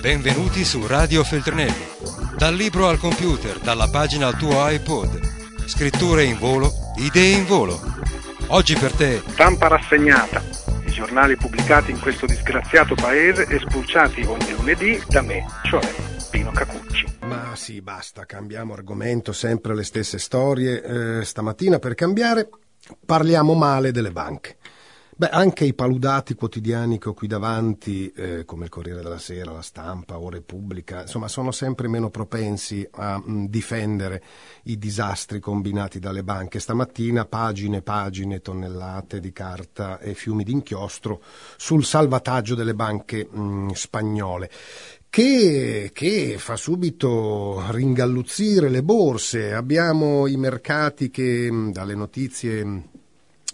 Benvenuti su Radio Feltrinelli. Dal libro al computer, dalla pagina al tuo iPod. Scritture in volo, idee in volo. Oggi per te. Stampa rassegnata. I giornali pubblicati in questo disgraziato paese e spulciati ogni lunedì da me, cioè Pino Cacucci. Ma sì, basta, cambiamo argomento, sempre le stesse storie. Eh, stamattina per cambiare parliamo male delle banche. Beh, anche i paludati quotidiani che ho qui davanti, eh, come il Corriere della Sera, la Stampa o Repubblica, insomma, sono sempre meno propensi a mh, difendere i disastri combinati dalle banche. Stamattina pagine e pagine, tonnellate di carta e fiumi di inchiostro sul salvataggio delle banche mh, spagnole. Che, che, fa subito ringalluzzire le borse. Abbiamo i mercati che dalle notizie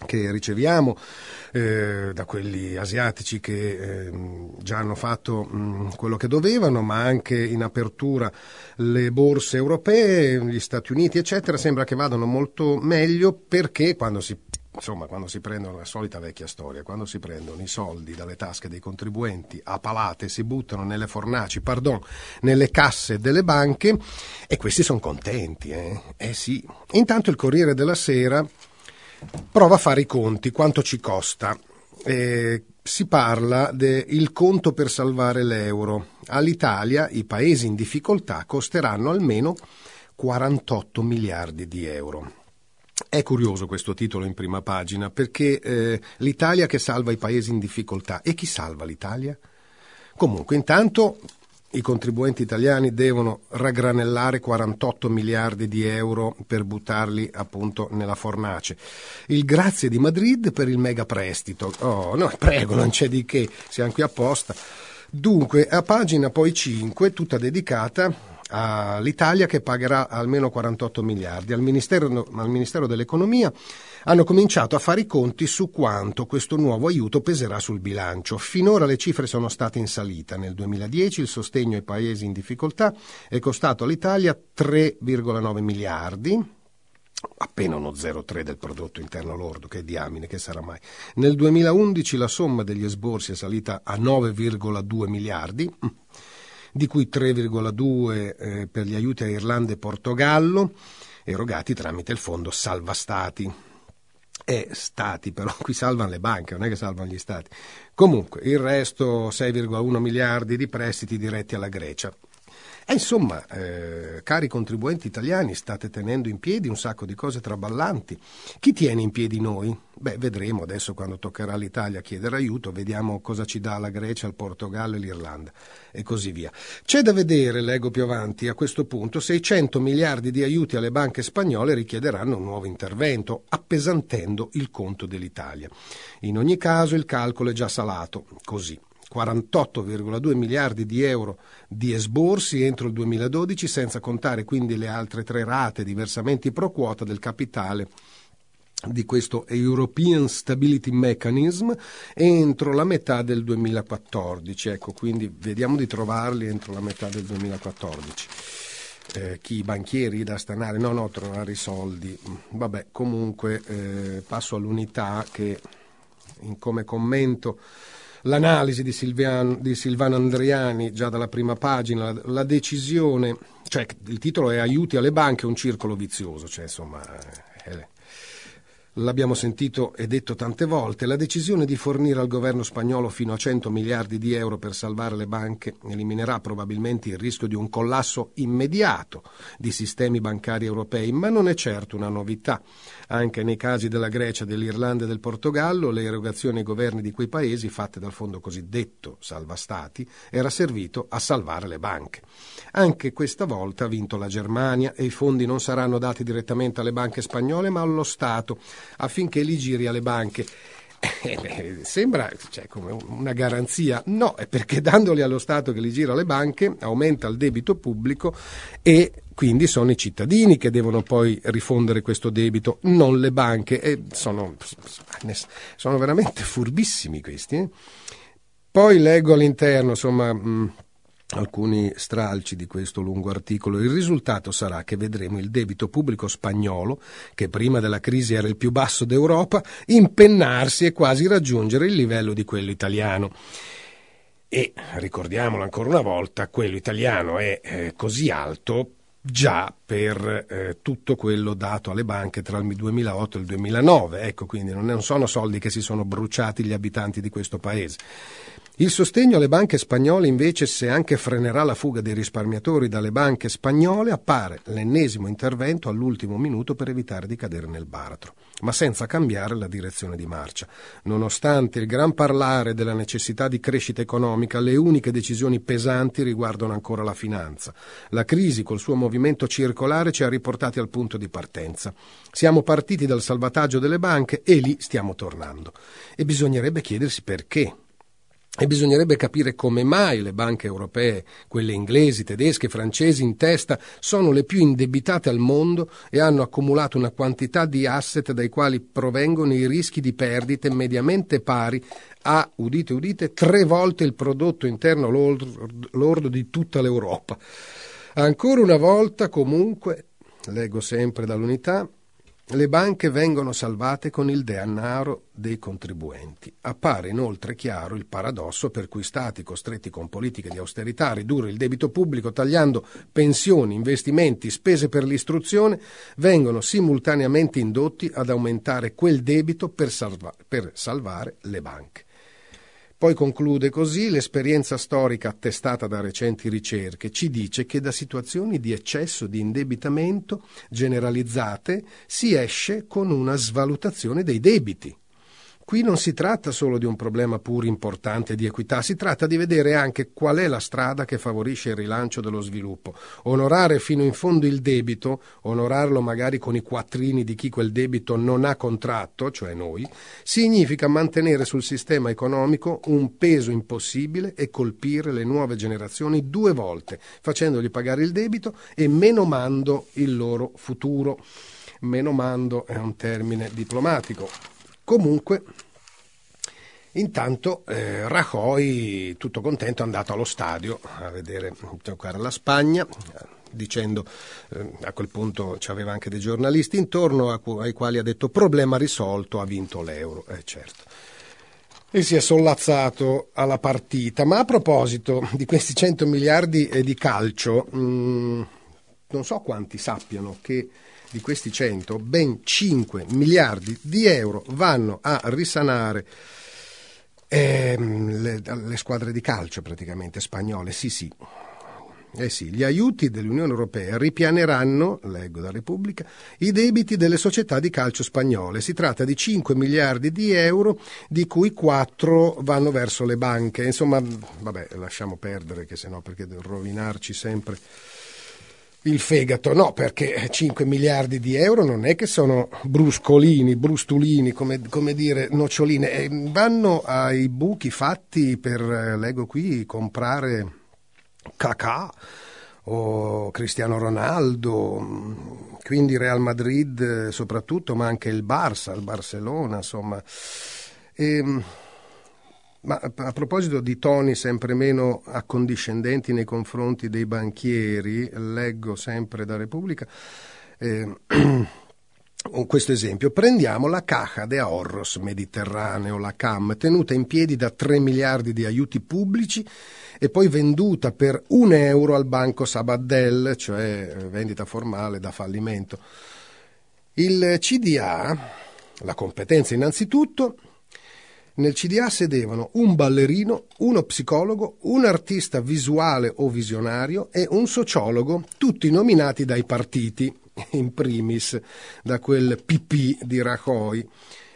che riceviamo eh, da quelli asiatici che eh, già hanno fatto mh, quello che dovevano, ma anche in apertura le borse europee, gli Stati Uniti, eccetera, sembra che vadano molto meglio perché quando si insomma, quando si prendono la solita vecchia storia, quando si prendono i soldi dalle tasche dei contribuenti a palate, si buttano nelle fornaci, pardon, nelle casse delle banche e questi sono contenti, eh? Eh sì. Intanto il Corriere della Sera prova a fare i conti, quanto ci costa. Eh, si parla del conto per salvare l'euro. All'Italia i paesi in difficoltà costeranno almeno 48 miliardi di euro. È curioso questo titolo in prima pagina perché eh, l'Italia che salva i paesi in difficoltà. E chi salva l'Italia? Comunque, intanto i contribuenti italiani devono raggranellare 48 miliardi di euro per buttarli appunto nella fornace. Il grazie di Madrid per il mega prestito. Oh, no, prego, non c'è di che, siamo qui apposta. Dunque, a pagina poi 5, tutta dedicata all'Italia che pagherà almeno 48 miliardi. Al Ministero, al Ministero dell'Economia hanno cominciato a fare i conti su quanto questo nuovo aiuto peserà sul bilancio. Finora le cifre sono state in salita. Nel 2010 il sostegno ai paesi in difficoltà è costato all'Italia 3,9 miliardi, appena uno 0,3 del prodotto interno lordo, che diamine che sarà mai. Nel 2011 la somma degli esborsi è salita a 9,2 miliardi di cui 3,2 eh, per gli aiuti a Irlanda e Portogallo, erogati tramite il fondo Salva Stati. E stati, però qui salvano le banche, non è che salvano gli stati. Comunque, il resto 6,1 miliardi di prestiti diretti alla Grecia. E insomma, eh, cari contribuenti italiani, state tenendo in piedi un sacco di cose traballanti. Chi tiene in piedi noi? Beh, vedremo adesso quando toccherà all'Italia chiedere aiuto, vediamo cosa ci dà la Grecia, il Portogallo e l'Irlanda e così via. C'è da vedere, leggo più avanti, a questo punto 600 miliardi di aiuti alle banche spagnole richiederanno un nuovo intervento, appesantendo il conto dell'Italia. In ogni caso il calcolo è già salato, così. 48,2 miliardi di euro di esborsi entro il 2012, senza contare quindi le altre tre rate di versamenti pro quota del capitale di questo European Stability Mechanism entro la metà del 2014. Ecco, quindi vediamo di trovarli entro la metà del 2014. Eh, chi i banchieri da stanare, no, no, trovare i soldi. Vabbè, comunque eh, passo all'unità che in, come commento l'analisi di, Silvian, di, Silvano Andriani già dalla prima pagina, la, la, decisione, cioè il titolo è Aiuti alle banche, un circolo vizioso, cioè insomma... Eh, L'abbiamo sentito e detto tante volte, la decisione di fornire al governo spagnolo fino a 100 miliardi di euro per salvare le banche eliminerà probabilmente il rischio di un collasso immediato di sistemi bancari europei, ma non è certo una novità. Anche nei casi della Grecia, dell'Irlanda e del Portogallo, le erogazioni ai governi di quei paesi fatte dal fondo cosiddetto salva stati era servito a salvare le banche. Anche questa volta ha vinto la Germania e i fondi non saranno dati direttamente alle banche spagnole ma allo Stato affinché li giri alle banche. Eh, sembra cioè, come una garanzia, no, è perché dandoli allo Stato che li gira alle banche aumenta il debito pubblico e quindi sono i cittadini che devono poi rifondere questo debito, non le banche. E sono, sono veramente furbissimi questi. Eh? Poi leggo all'interno, insomma. Mh, alcuni stralci di questo lungo articolo. Il risultato sarà che vedremo il debito pubblico spagnolo, che prima della crisi era il più basso d'Europa, impennarsi e quasi raggiungere il livello di quello italiano. e ricordiamolo ancora una volta, quello italiano è eh, così alto già per eh, tutto quello dato alle banche tra il 2008 e il 2009. Ecco, quindi non sono soldi che si sono bruciati gli abitanti di questo paese. Il sostegno alle banche spagnole invece, se anche frenerà la fuga dei risparmiatori dalle banche spagnole, appare l'ennesimo intervento all'ultimo minuto per evitare di cadere nel baratro, ma senza cambiare la direzione di marcia. Nonostante il gran parlare della necessità di crescita economica, le uniche decisioni pesanti riguardano ancora la finanza. La crisi col suo movimento circolare ci ha riportati al punto di partenza. Siamo partiti dal salvataggio delle banche e lì stiamo tornando. E bisognerebbe chiedersi perché. E bisognerebbe capire come mai le banche europee, quelle inglesi, tedesche, francesi in testa, sono le più indebitate al mondo e hanno accumulato una quantità di asset dai quali provengono i rischi di perdite mediamente pari a, udite udite, tre volte il prodotto interno lordo di tutta l'Europa. Ancora una volta, comunque, leggo sempre dall'unità, le banche vengono salvate con il denaro dei contribuenti. Appare inoltre chiaro il paradosso per cui Stati costretti con politiche di austerità a ridurre il debito pubblico tagliando pensioni, investimenti, spese per l'istruzione, vengono simultaneamente indotti ad aumentare quel debito per, salva- per salvare le banche. Poi conclude così l'esperienza storica attestata da recenti ricerche ci dice che da situazioni di eccesso di indebitamento generalizzate si esce con una svalutazione dei debiti. Qui non si tratta solo di un problema pur importante di equità, si tratta di vedere anche qual è la strada che favorisce il rilancio dello sviluppo. Onorare fino in fondo il debito, onorarlo magari con i quattrini di chi quel debito non ha contratto, cioè noi, significa mantenere sul sistema economico un peso impossibile e colpire le nuove generazioni due volte, facendogli pagare il debito e menomando il loro futuro. Menomando è un termine diplomatico. Comunque, intanto eh, Rajoy, tutto contento, è andato allo stadio a vedere giocare la Spagna, dicendo eh, a quel punto c'aveva anche dei giornalisti intorno ai quali ha detto problema risolto, ha vinto l'euro. Eh, certo. E si è sollazzato alla partita. Ma a proposito di questi 100 miliardi di calcio, mh, mm, non so quanti sappiano che di questi 100, ben 5 miliardi di euro vanno a risanare ehm, le, le squadre di calcio praticamente spagnole. Sì, sì. Eh sì, gli aiuti dell'Unione Europea ripianeranno, leggo da Repubblica, i debiti delle società di calcio spagnole. Si tratta di 5 miliardi di euro, di cui 4 vanno verso le banche. Insomma, vabbè, lasciamo perdere, che se no perché rovinarci sempre il fegato, no, perché 5 miliardi di euro non è che sono bruscolini, brustulini, come, come dire, noccioline, eh, vanno ai buchi fatti per, eh, leggo qui, comprare cacà o Cristiano Ronaldo, quindi Real Madrid eh, soprattutto, ma anche il Barça, il Barcellona, insomma. E, ehm, ma a proposito di toni sempre meno accondiscendenti nei confronti dei banchieri, leggo sempre da Repubblica eh, questo esempio. Prendiamo la Caja de Ahorros Mediterraneo, la CAM, tenuta in piedi da 3 miliardi di aiuti pubblici e poi venduta per un euro al banco Sabadell, cioè eh, vendita formale da fallimento. Il CDA, la competenza innanzitutto, nel CDA sedevano un ballerino, uno psicologo, un artista visuale o visionario e un sociologo, tutti nominati dai partiti, in primis da quel PP di Rajoy.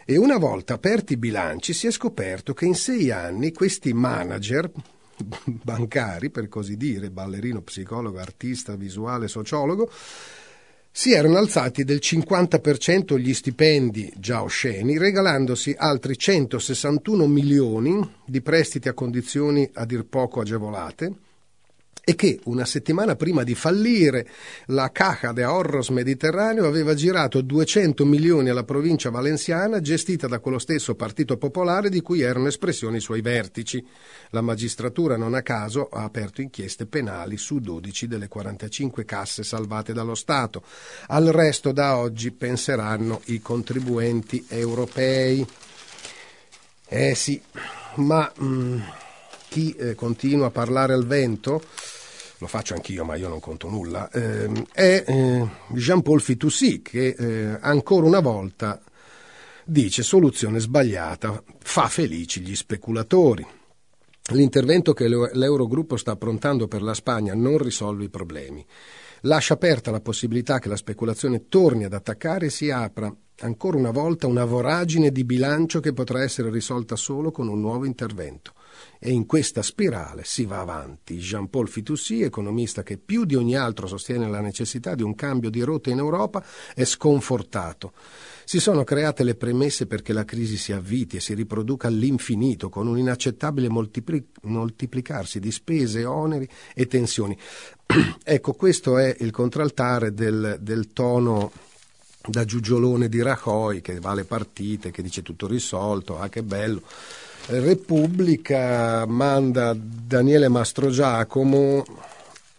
E una volta aperti i bilanci si è scoperto che in sei anni questi manager bancari, per così dire, ballerino, psicologo, artista, visuale, sociologo, si erano alzati del 50% gli stipendi già osceni, regalandosi altri 161 milioni di prestiti a condizioni a dir poco agevolate, e che una settimana prima di fallire la Caja de Ahorros Mediterraneo aveva girato 200 milioni alla provincia valenziana gestita da quello stesso Partito Popolare di cui erano espressioni i suoi vertici. La magistratura non a caso ha aperto inchieste penali su 12 delle 45 casse salvate dallo Stato. Al resto da oggi penseranno i contribuenti europei. Eh sì, ma... Mm, chi eh, continua a parlare al vento, lo faccio anch'io ma io non conto nulla, eh, è eh, Jean-Paul Fitoussi che eh, ancora una volta dice soluzione sbagliata, fa felici gli speculatori. L'intervento che l'Eurogruppo sta approntando per la Spagna non risolve i problemi. Lascia aperta la possibilità che la speculazione torni ad attaccare e si apra ancora una volta una voragine di bilancio che potrà essere risolta solo con un nuovo intervento. E in questa spirale si va avanti. Jean-Paul Fitoussi, economista che più di ogni altro sostiene la necessità di un cambio di rotta in Europa, è sconfortato. Si sono create le premesse perché la crisi si avviti e si riproduca all'infinito, con un inaccettabile moltipli- moltiplicarsi di spese, oneri e tensioni. ecco, questo è il contraltare del, del tono da giugiolone di Rajoy che va alle partite, che dice tutto risolto, ah che bello. Repubblica manda Daniele Mastrogiacomo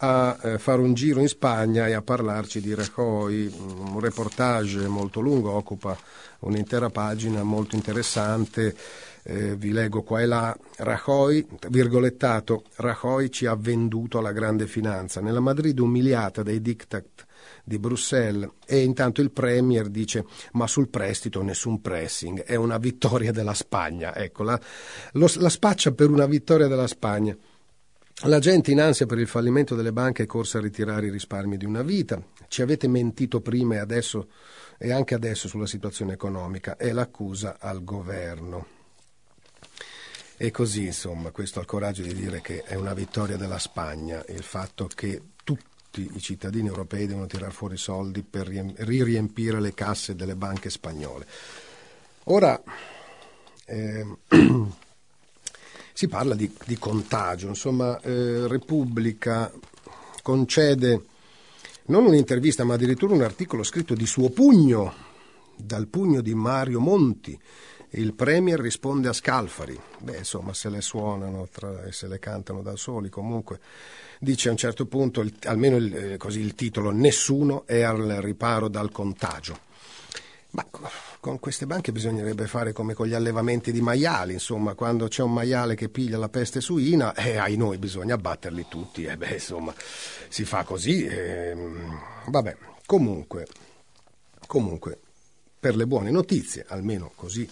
a eh, fare un giro in Spagna e a parlarci di Rajoy, un reportage molto lungo, occupa un'intera pagina molto interessante. Eh, vi leggo qua e là, Rajoy, virgolettato, Rajoy ci ha venduto alla grande finanza. Nella Madrid umiliata dai diktat di Bruxelles e intanto il Premier dice ma sul prestito nessun pressing, è una vittoria della Spagna. Ecco, la, lo, la spaccia per una vittoria della Spagna. La gente in ansia per il fallimento delle banche è corsa a ritirare i risparmi di una vita. Ci avete mentito prima e adesso e anche adesso sulla situazione economica. È l'accusa al governo. E così, insomma, questo ha il coraggio di dire che è una vittoria della Spagna, il fatto che tutti i cittadini europei devono tirare fuori soldi per riempire le casse delle banche spagnole. Ora, eh, si parla di, di contagio, insomma eh, Repubblica concede non un'intervista ma addirittura un articolo scritto di suo pugno, dal pugno di Mario Monti. Il Premier risponde a Scalfari. Beh, insomma, se le suonano tra, e se le cantano da soli, comunque dice a un certo punto, il, almeno il, eh, così il titolo, nessuno è al riparo dal contagio. Ma con queste banche bisognerebbe fare come con gli allevamenti di maiali, insomma, quando c'è un maiale che piglia la peste suina, eh, ai noi bisogna abbatterli tutti, e eh, beh, insomma, si fa così. Eh, vabbè, comunque, comunque, per le buone notizie, almeno così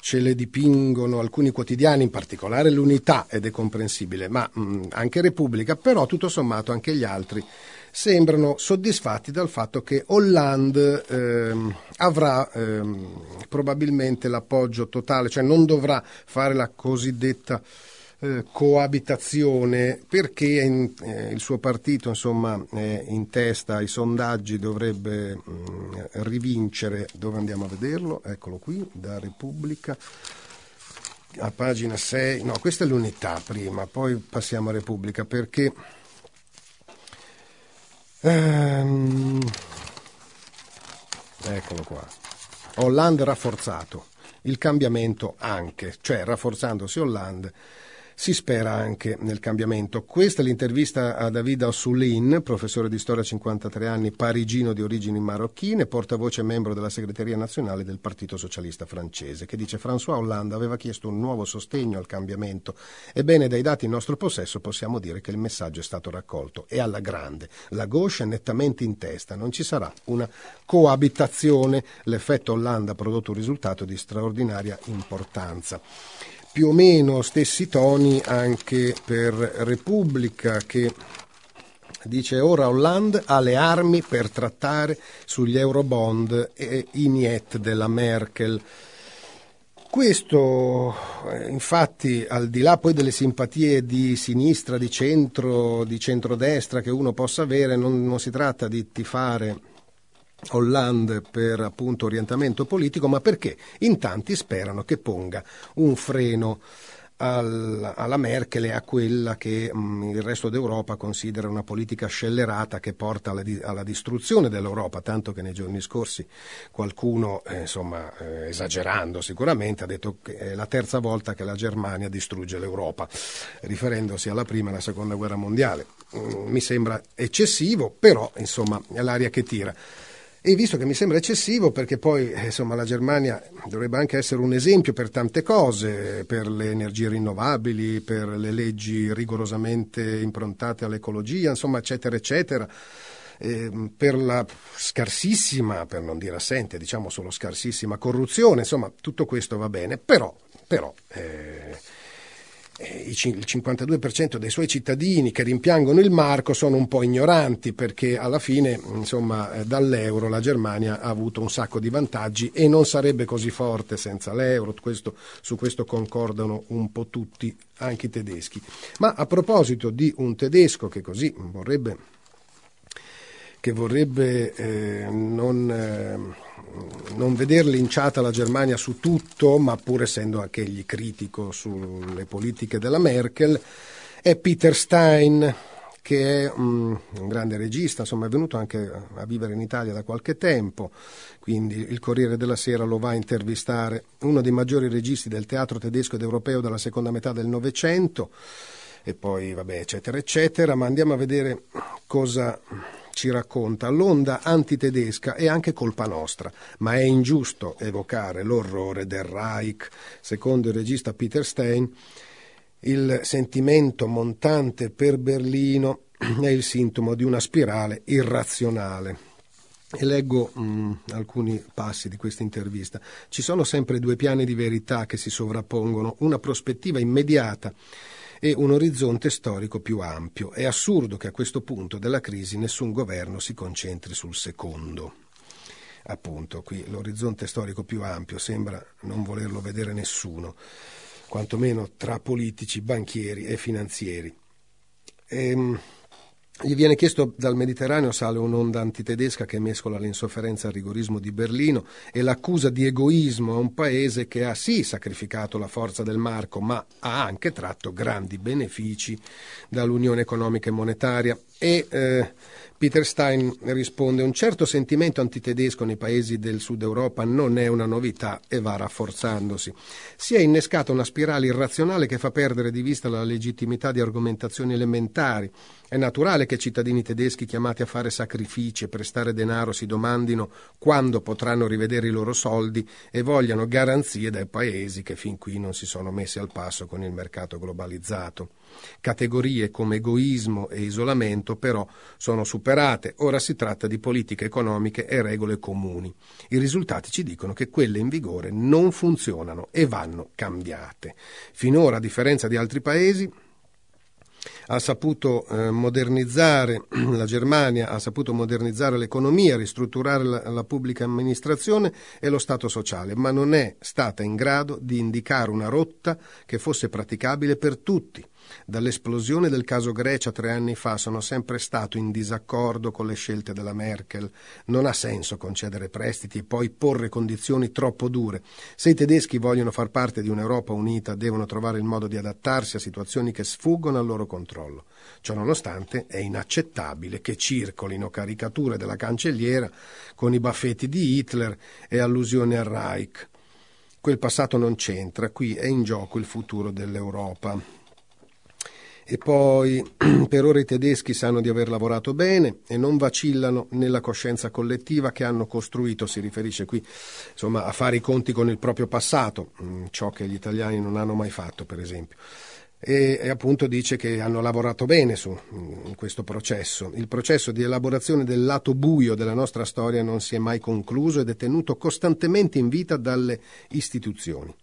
ce le dipingono alcuni quotidiani, in particolare l'Unità, ed è comprensibile, ma mh, anche Repubblica, però tutto sommato anche gli altri sembrano soddisfatti dal fatto che Hollande ehm, avrà ehm, probabilmente l'appoggio totale, cioè non dovrà fare la cosiddetta eh, coabitazione perché in, eh, il suo partito insomma è in testa ai sondaggi dovrebbe mh, mm, rivincere. Dove andiamo a vederlo? Eccolo qui da Repubblica a pagina 6 no questa è l'unità prima poi passiamo a Repubblica perché Ehm, eccolo qua. Hollande rafforzato, il cambiamento anche, cioè rafforzandosi Hollande si spera anche nel cambiamento. Questa è l'intervista a David Assoulin, professore di storia 53 anni, parigino di origini marocchine, portavoce membro della segreteria nazionale del Partito Socialista francese, che dice François Hollande aveva chiesto un nuovo sostegno al cambiamento. Ebbene, dai dati in nostro possesso possiamo dire che il messaggio è stato raccolto e alla grande. La gauche è nettamente in testa, non ci sarà una coabitazione. L'effetto Hollande ha prodotto un risultato di straordinaria importanza più o meno stessi toni anche per Repubblica che dice ora Hollande ha le armi per trattare sugli eurobond e i niet della Merkel. Questo, eh, infatti, al di là poi delle simpatie di sinistra, di centro, di centrodestra che uno possa avere, non, non si tratta di tifare Hollande per appunto orientamento politico, ma perché in tanti sperano che ponga un freno al, alla Merkel e a quella che mm, il resto d'Europa considera una politica scellerata che porta alla distruzione dell'Europa, tanto che nei giorni scorsi qualcuno, eh, insomma, eh, esagerando sicuramente, ha detto che è la terza volta che la Germania distrugge l'Europa, riferendosi alla prima e alla seconda guerra mondiale. Mm, mi sembra eccessivo, però insomma è l'aria che tira. E visto che mi sembra eccessivo, perché poi eh, insomma, la Germania dovrebbe anche essere un esempio per tante cose, per le energie rinnovabili, per le leggi rigorosamente improntate all'ecologia, insomma, eccetera, eccetera, eh, per la scarsissima, per non dire assente, diciamo solo scarsissima corruzione, insomma, tutto questo va bene, però, però eh, il 52% dei suoi cittadini che rimpiangono il marco sono un po' ignoranti perché alla fine insomma, eh, dall'euro la Germania ha avuto un sacco di vantaggi e non sarebbe così forte senza l'euro, questo, su questo concordano un po' tutti, anche i tedeschi. Ma a proposito di un tedesco che così vorrebbe, che vorrebbe eh, non... Eh, non veder linciata la Germania su tutto, ma pur essendo anche egli critico sulle politiche della Merkel, è Peter Stein, che è um, un grande regista, insomma è venuto anche a vivere in Italia da qualche tempo, quindi il Corriere della Sera lo va a intervistare, uno dei maggiori registi del teatro tedesco ed europeo della seconda metà del Novecento, e poi vabbè eccetera eccetera, ma andiamo a vedere cosa ci racconta l'onda antitedesca è anche colpa nostra, ma è ingiusto evocare l'orrore del Reich. Secondo il regista Peter Stein, il sentimento montante per Berlino è il sintomo di una spirale irrazionale. E leggo mh, mm, alcuni passi di questa intervista. Ci sono sempre due piani di verità che si sovrappongono, una prospettiva immediata e un orizzonte storico più ampio. È assurdo che a questo punto della crisi nessun governo si concentri sul secondo. Appunto, qui l'orizzonte storico più ampio sembra non volerlo vedere nessuno, quantomeno tra politici, banchieri e finanzieri. Ehm, gli viene chiesto dal Mediterraneo sale un'onda antitedesca che mescola l'insofferenza al rigorismo di Berlino e l'accusa di egoismo a un paese che ha sì sacrificato la forza del marco, ma ha anche tratto grandi benefici dall'Unione economica e monetaria. E eh, Peter Stein risponde: Un certo sentimento antitedesco nei paesi del sud Europa non è una novità e va rafforzandosi. Si è innescata una spirale irrazionale che fa perdere di vista la legittimità di argomentazioni elementari. È naturale che cittadini tedeschi chiamati a fare sacrifici e prestare denaro si domandino quando potranno rivedere i loro soldi e vogliano garanzie dai paesi che fin qui non si sono messi al passo con il mercato globalizzato. Categorie come egoismo e isolamento però sono superate, ora si tratta di politiche economiche e regole comuni. I risultati ci dicono che quelle in vigore non funzionano e vanno cambiate. Finora, a differenza di altri paesi, ha saputo eh, modernizzare la Germania, ha saputo modernizzare l'economia, ristrutturare la, la, pubblica amministrazione e lo Stato sociale, ma non è stata in grado di indicare una rotta che fosse praticabile per tutti. Dall'esplosione del caso Grecia tre anni fa sono sempre stato in disaccordo con le scelte della Merkel. Non ha senso concedere prestiti e poi porre condizioni troppo dure. Se i tedeschi vogliono far parte di un'Europa unita, devono trovare il modo di adattarsi a situazioni che sfuggono al loro controllo. Ciononostante è inaccettabile che circolino caricature della cancelliera con i baffetti di Hitler e allusioni al Reich. Quel passato non c'entra, qui è in gioco il futuro dell'Europa. E poi per ora i tedeschi sanno di aver lavorato bene e non vacillano nella coscienza collettiva che hanno costruito, si riferisce qui insomma, a fare i conti con il proprio passato, mm, ciò che gli italiani non hanno mai fatto per esempio. E, e, appunto dice che hanno lavorato bene su in questo processo. Il processo di elaborazione del lato buio della nostra storia non si è mai concluso ed è tenuto costantemente in vita dalle istituzioni.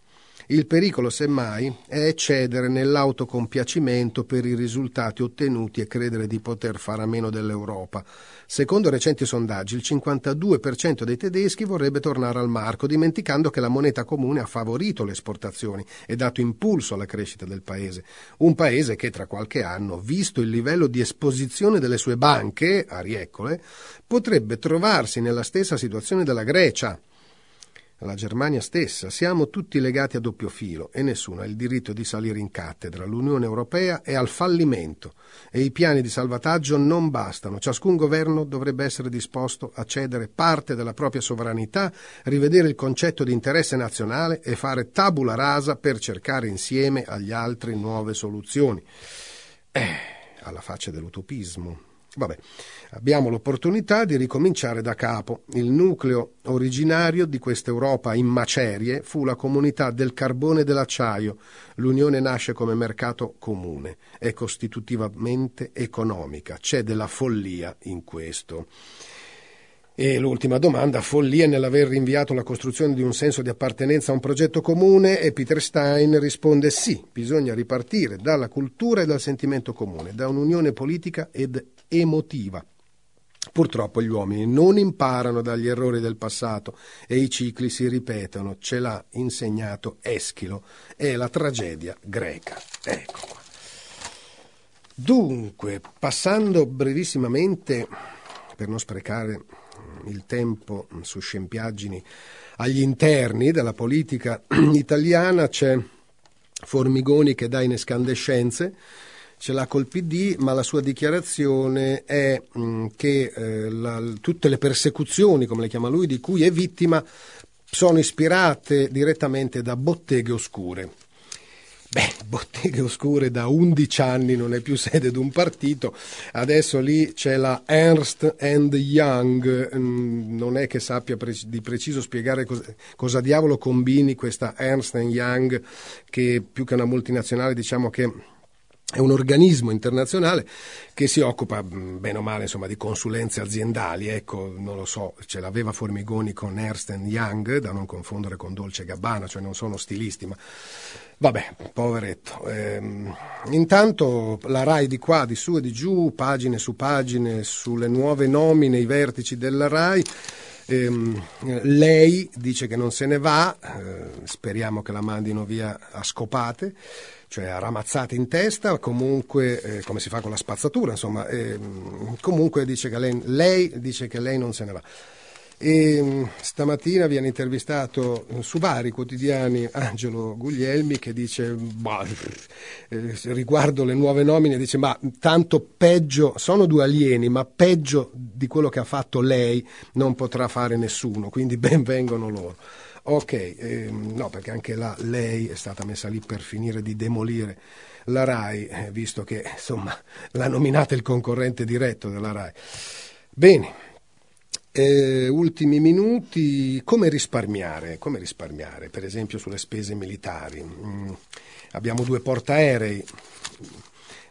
Il pericolo, semmai, è cedere nell'autocompiacimento per i risultati ottenuti e credere di poter fare a meno dell'Europa. Secondo recenti sondaggi, il 52% dei tedeschi vorrebbe tornare al marco, dimenticando che la moneta comune ha favorito le esportazioni e dato impulso alla crescita del paese. Un paese che tra qualche anno, visto il livello di esposizione delle sue banche, a Rieccole, potrebbe trovarsi nella stessa situazione della Grecia la Germania stessa. Siamo tutti legati a doppio filo e nessuno ha il diritto di salire in cattedra. L'Unione Europea è al fallimento e i piani di salvataggio non bastano. Ciascun governo dovrebbe essere disposto a cedere parte della propria sovranità, rivedere il concetto di interesse nazionale e fare tabula rasa per cercare insieme agli altri nuove soluzioni. Eh, alla faccia dell'utopismo. Vabbè, abbiamo l'opportunità di ricominciare da capo. Il nucleo originario di questa Europa in macerie fu la comunità del carbone e dell'acciaio. L'Unione nasce come mercato comune, è costitutivamente economica, c'è della follia in questo. E l'ultima domanda, follia nell'aver rinviato la costruzione di un senso di appartenenza a un progetto comune e Peter Stein risponde sì, bisogna ripartire dalla cultura e dal sentimento comune, da un'unione politica ed emotiva. Purtroppo gli uomini non imparano dagli errori del passato e i cicli si ripetono, ce l'ha insegnato Eschilo, è la tragedia greca. Ecco qua. Dunque, passando brevissimamente, per non sprecare il tempo su scempiaggini agli interni della politica italiana, c'è Formigoni che dà in escandescenze, ce l'ha col PD, ma la sua dichiarazione è mh, che eh, la, tutte le persecuzioni, come le chiama lui, di cui è vittima, sono ispirate direttamente da botteghe oscure. Beh, Botteghe Oscure da 11 anni non è più sede di un partito, adesso lì c'è la Ernst Young, mm, non è che sappia di preciso spiegare cosa, cosa diavolo combini questa Ernst Young, che più che una multinazionale diciamo che è un organismo internazionale che si occupa mm, bene o male insomma, di consulenze aziendali, ecco, non lo so, ce l'aveva Formigoni con Ernst Young, da non confondere con Dolce Gabbana, cioè non sono stilisti, ma Vabbè, poveretto. Eh, intanto la RAI di qua, di su e di giù, pagine su pagine, sulle nuove nomine, i vertici della RAI. Eh, lei dice che non se ne va, eh, speriamo che la mandino via a scopate, cioè a ramazzate in testa, comunque eh, come si fa con la spazzatura, insomma, ehm, comunque dice lei, lei dice che lei non se ne va. E mm, stamattina viene intervistato su vari quotidiani Angelo Guglielmi che dice bah, eh, riguardo le nuove nomine dice ma tanto peggio sono due alieni ma peggio di quello che ha fatto lei non potrà fare nessuno quindi ben vengono loro ok ehm, no perché anche là lei è stata messa lì per finire di demolire la RAI eh, visto che insomma l'ha nominata il concorrente diretto della RAI. Bene eh, ultimi minuti, come risparmiare? come risparmiare? Per esempio sulle spese militari. Mm, abbiamo due portaerei.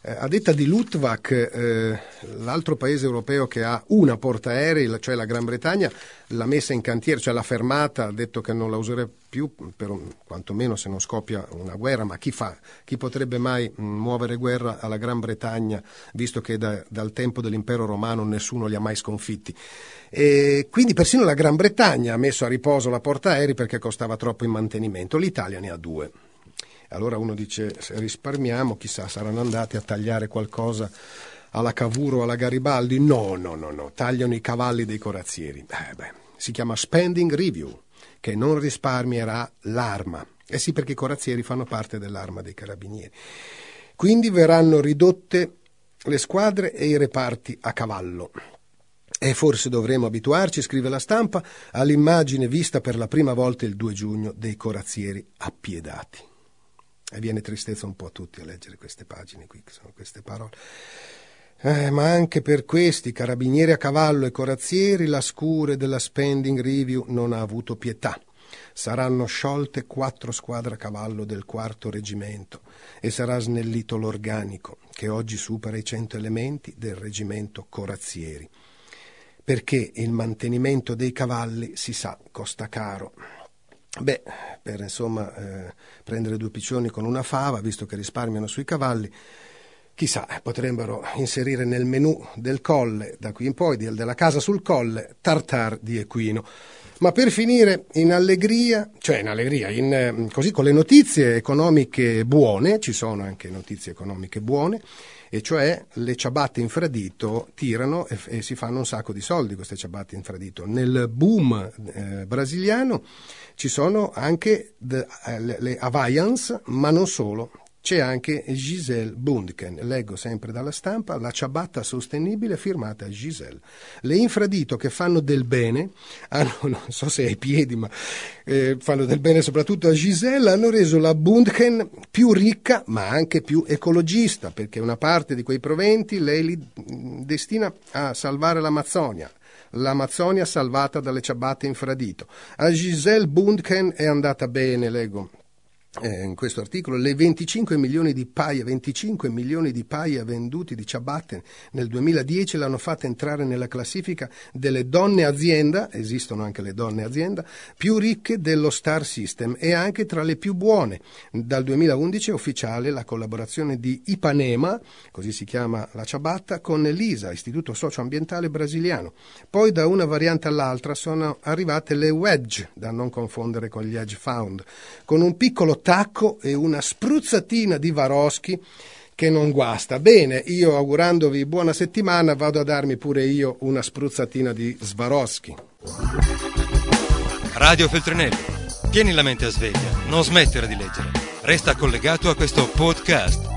Eh, a detta di Lutvak, eh, l'altro paese europeo che ha una portaerei, cioè la Gran Bretagna, l'ha messa in cantiere, cioè l'ha fermata, ha detto che non la userebbe più, per, quantomeno se non scoppia una guerra, ma chi fa? Chi potrebbe mai mm, muovere guerra alla Gran Bretagna, visto che da, dal tempo dell'impero romano nessuno li ha mai sconfitti? E quindi persino la Gran Bretagna ha messo a riposo la portaerei perché costava troppo in mantenimento, l'Italia ne ha due. Allora uno dice se risparmiamo, chissà, saranno andati a tagliare qualcosa alla Cavuro o alla Garibaldi? No, no, no, no, tagliano i cavalli dei corazzieri. Eh, beh, si chiama spending review, che non risparmierà l'arma. Eh sì, perché i corazzieri fanno parte dell'arma dei carabinieri. Quindi verranno ridotte le squadre e i reparti a cavallo. E forse dovremo abituarci, scrive la stampa, all'immagine vista per la prima volta il 2 giugno dei corazzieri appiedati. E viene tristezza un po' a tutti a leggere queste pagine qui, che sono queste parole. Eh, ma anche per questi carabinieri a cavallo e corazzieri la scure della spending review non ha avuto pietà. Saranno sciolte quattro squadre a cavallo del quarto reggimento e sarà snellito l'organico, che oggi supera i cento elementi del reggimento corazzieri perché il mantenimento dei cavalli, si sa, costa caro. Beh, per insomma eh, prendere due piccioni con una fava, visto che risparmiano sui cavalli, chissà, potrebbero inserire nel menù del colle, da qui in poi, della casa sul colle, tartar di equino. Ma per finire in allegria, cioè in allegria, in, eh, così con le notizie economiche buone, ci sono anche notizie economiche buone, e cioè le ciabatte infradito tirano e, e, si fanno un sacco di soldi queste ciabatte infradito. Nel boom eh, brasiliano ci sono anche the, eh, le, le Havaians, ma non solo, c'è anche Giselle Bundken, leggo sempre dalla stampa, la ciabatta sostenibile firmata Giselle. Le infradito che fanno del bene, hanno, non so se ai piedi, ma eh, fanno del bene soprattutto a Giselle, hanno reso la Bundken più ricca ma anche più ecologista, perché una parte di quei proventi lei li destina a salvare l'Amazzonia. L'Amazzonia salvata dalle ciabatte infradito. A Giselle Bundken è andata bene, leggo eh, in questo articolo, le 25 milioni di paia, 25 milioni di paia venduti di ciabatte nel 2010 l'hanno fatta entrare nella classifica delle donne azienda, esistono anche le donne azienda, più ricche dello Star System e anche tra le più buone. Dal 2011 è ufficiale la collaborazione di Ipanema, così si chiama la ciabatta, con l'ISA, Istituto Socioambientale Brasiliano. Poi da una variante all'altra sono arrivate le wedge, da non confondere con gli edge found, con un piccolo tacco e una spruzzatina di Varoschi che non guasta. Bene, io augurandovi buona settimana vado a darmi pure io una spruzzatina di Svaroschi. Radio Feltrinelli, tieni la mente a sveglia, non smettere di leggere. Resta collegato a questo podcast.